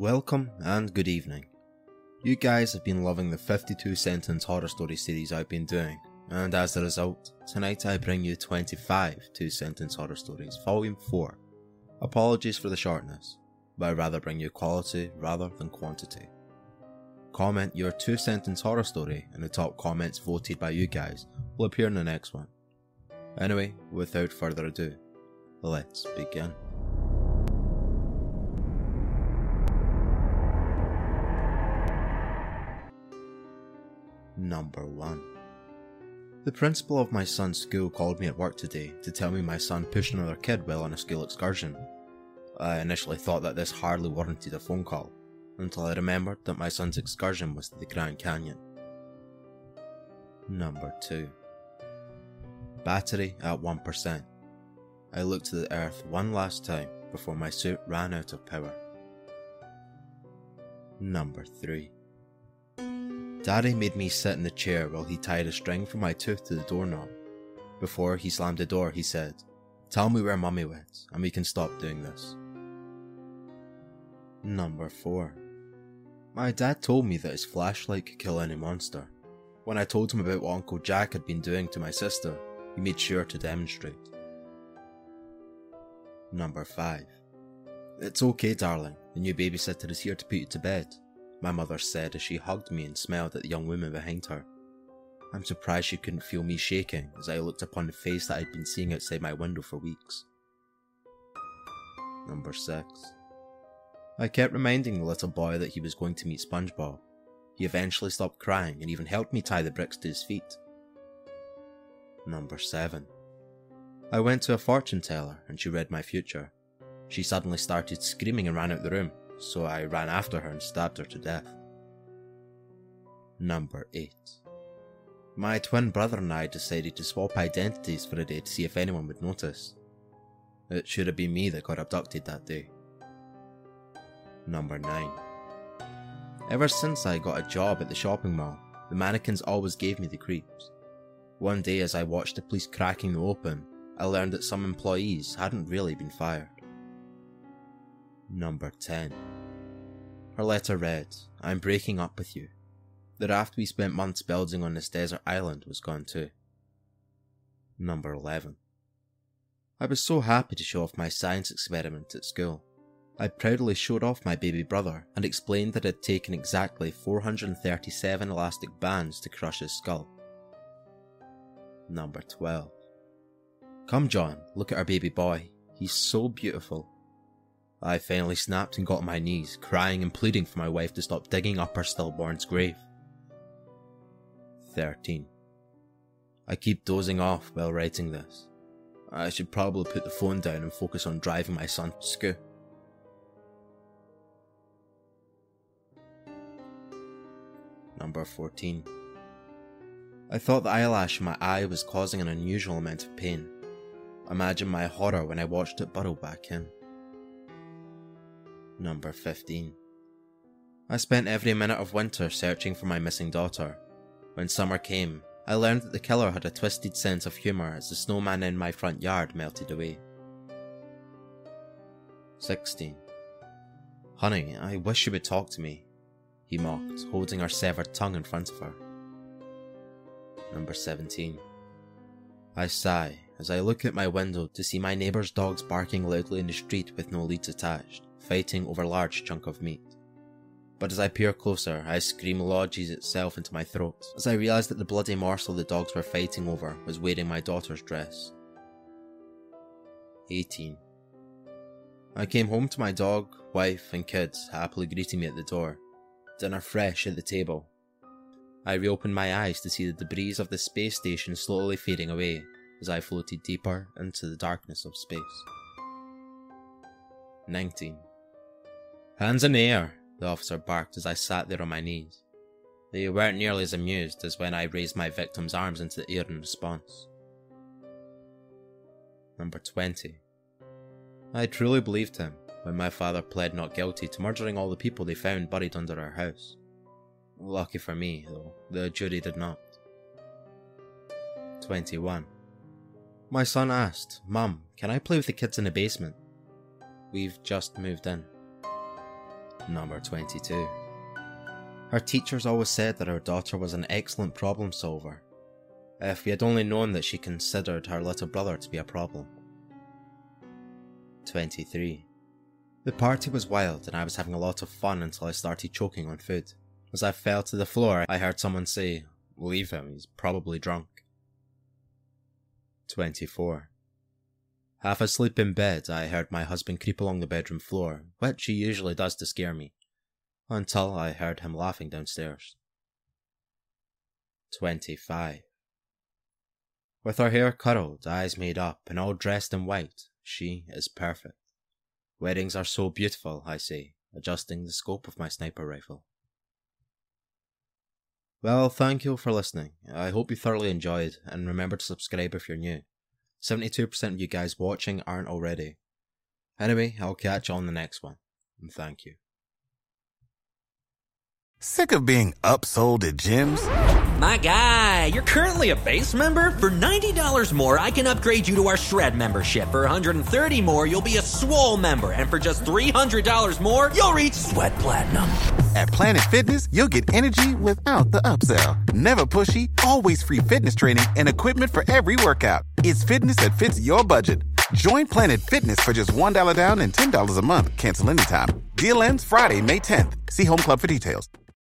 Welcome and good evening. You guys have been loving the 52 sentence horror story series I've been doing, and as a result, tonight I bring you 25 two sentence horror stories, volume 4. Apologies for the shortness, but I'd rather bring you quality rather than quantity. Comment your two sentence horror story, and the top comments voted by you guys will appear in the next one. Anyway, without further ado, let's begin. Number 1 The principal of my son's school called me at work today to tell me my son pushed another kid while on a school excursion. I initially thought that this hardly warranted a phone call, until I remembered that my son's excursion was to the Grand Canyon. Number 2 Battery at 1%. I looked to the earth one last time before my suit ran out of power. Number 3 Daddy made me sit in the chair while he tied a string from my tooth to the doorknob. Before he slammed the door, he said, Tell me where mummy went, and we can stop doing this. Number 4 My dad told me that his flashlight could kill any monster. When I told him about what Uncle Jack had been doing to my sister, he made sure to demonstrate. Number 5 It's okay, darling. The new babysitter is here to put you to bed my mother said as she hugged me and smiled at the young woman behind her. I'm surprised she couldn't feel me shaking as I looked upon the face that I'd been seeing outside my window for weeks. Number 6. I kept reminding the little boy that he was going to meet SpongeBob. He eventually stopped crying and even helped me tie the bricks to his feet. Number 7. I went to a fortune teller and she read my future. She suddenly started screaming and ran out of the room so I ran after her and stabbed her to death. Number 8. My twin brother and I decided to swap identities for a day to see if anyone would notice. It should have been me that got abducted that day. Number 9. Ever since I got a job at the shopping mall, the mannequins always gave me the creeps. One day, as I watched the police cracking them open, I learned that some employees hadn't really been fired. Number 10. Her letter read, I'm breaking up with you. The raft we spent months building on this desert island was gone too. Number 11. I was so happy to show off my science experiment at school. I proudly showed off my baby brother and explained that it had taken exactly 437 elastic bands to crush his skull. Number 12. Come, John, look at our baby boy. He's so beautiful. I finally snapped and got on my knees, crying and pleading for my wife to stop digging up her stillborn's grave. 13. I keep dozing off while writing this. I should probably put the phone down and focus on driving my son to school. Number 14. I thought the eyelash in my eye was causing an unusual amount of pain. Imagine my horror when I watched it burrow back in. Number 15. I spent every minute of winter searching for my missing daughter. When summer came, I learned that the killer had a twisted sense of humour as the snowman in my front yard melted away. 16. Honey, I wish you would talk to me, he mocked, holding her severed tongue in front of her. Number 17. I sigh as I look out my window to see my neighbour's dogs barking loudly in the street with no leads attached fighting over a large chunk of meat. But as I peer closer, a scream lodges itself into my throat as I realise that the bloody morsel the dogs were fighting over was wearing my daughter's dress. 18. I came home to my dog, wife, and kids happily greeting me at the door, dinner fresh at the table. I reopened my eyes to see the debris of the space station slowly fading away as I floated deeper into the darkness of space. 19. Hands in the air, the officer barked as I sat there on my knees. They weren't nearly as amused as when I raised my victim's arms into the air in response. Number 20. I truly believed him when my father pled not guilty to murdering all the people they found buried under our house. Lucky for me, though, the jury did not. 21. My son asked, Mum, can I play with the kids in the basement? We've just moved in. Number 22. Her teachers always said that her daughter was an excellent problem solver. If we had only known that she considered her little brother to be a problem. 23. The party was wild and I was having a lot of fun until I started choking on food. As I fell to the floor, I heard someone say, Leave him, he's probably drunk. 24. Half asleep in bed, I heard my husband creep along the bedroom floor, which he usually does to scare me, until I heard him laughing downstairs. 25. With her hair curled, eyes made up, and all dressed in white, she is perfect. Weddings are so beautiful, I say, adjusting the scope of my sniper rifle. Well, thank you for listening. I hope you thoroughly enjoyed, and remember to subscribe if you're new. 72% of you guys watching aren't already. Anyway, I'll catch you on the next one, and thank you. Sick of being upsold at gyms? My guy, you're currently a base member. For $90 more, I can upgrade you to our Shred membership. For $130 more, you'll be a Swole member. And for just $300 more, you'll reach Sweat Platinum. At Planet Fitness, you'll get energy without the upsell. Never pushy, always free fitness training and equipment for every workout. It's fitness that fits your budget. Join Planet Fitness for just $1 down and $10 a month. Cancel anytime. Deal ends Friday, May 10th. See Home Club for details.